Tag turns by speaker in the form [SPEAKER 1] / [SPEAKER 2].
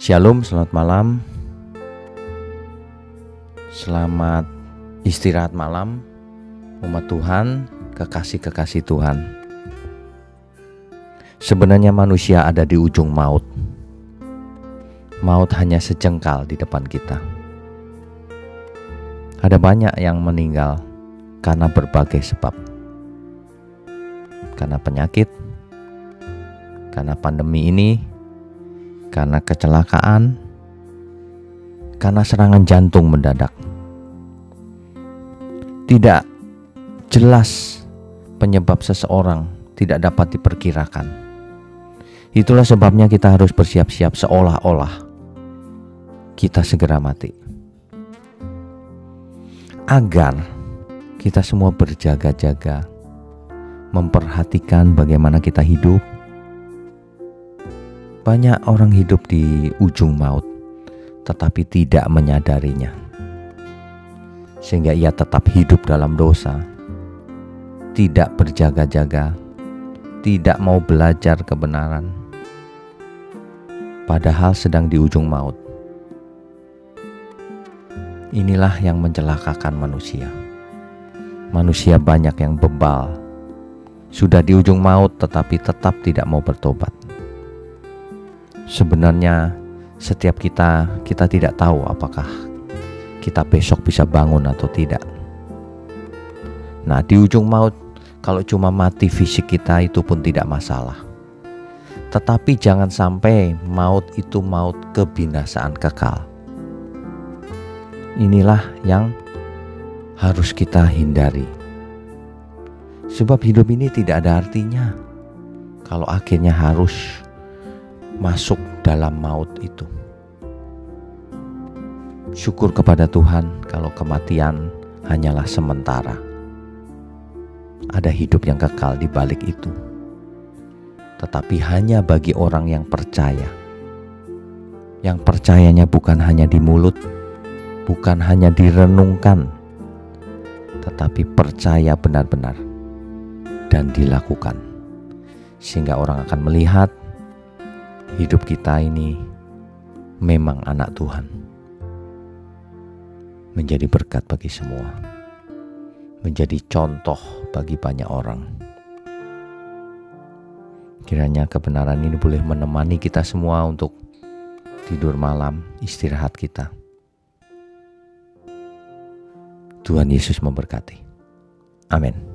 [SPEAKER 1] Shalom, selamat malam. Selamat istirahat malam, umat Tuhan, kekasih-kekasih Tuhan. Sebenarnya manusia ada di ujung maut. Maut hanya sejengkal di depan kita. Ada banyak yang meninggal karena berbagai sebab. Karena penyakit, karena pandemi ini, karena kecelakaan, karena serangan jantung mendadak. Tidak jelas penyebab seseorang tidak dapat diperkirakan. Itulah sebabnya kita harus bersiap-siap seolah-olah kita segera mati. Agar kita semua berjaga-jaga, memperhatikan bagaimana kita hidup. Banyak orang hidup di ujung maut, tetapi tidak menyadarinya, sehingga ia tetap hidup dalam dosa, tidak berjaga-jaga, tidak mau belajar kebenaran, padahal sedang di ujung maut. Inilah yang mencelakakan manusia. Manusia banyak yang bebal, sudah di ujung maut tetapi tetap tidak mau bertobat. Sebenarnya, setiap kita, kita tidak tahu apakah kita besok bisa bangun atau tidak. Nah, di ujung maut, kalau cuma mati fisik kita itu pun tidak masalah. Tetapi jangan sampai maut itu maut kebinasaan kekal. Inilah yang harus kita hindari. Sebab hidup ini tidak ada artinya kalau akhirnya harus masuk dalam maut itu. Syukur kepada Tuhan kalau kematian hanyalah sementara. Ada hidup yang kekal di balik itu. Tetapi hanya bagi orang yang percaya. Yang percayanya bukan hanya di mulut, bukan hanya direnungkan, tetapi percaya benar-benar dan dilakukan, sehingga orang akan melihat hidup kita ini memang anak Tuhan, menjadi berkat bagi semua, menjadi contoh bagi banyak orang. Kiranya kebenaran ini boleh menemani kita semua untuk tidur malam, istirahat kita. Tuhan Yesus memberkati. Amin.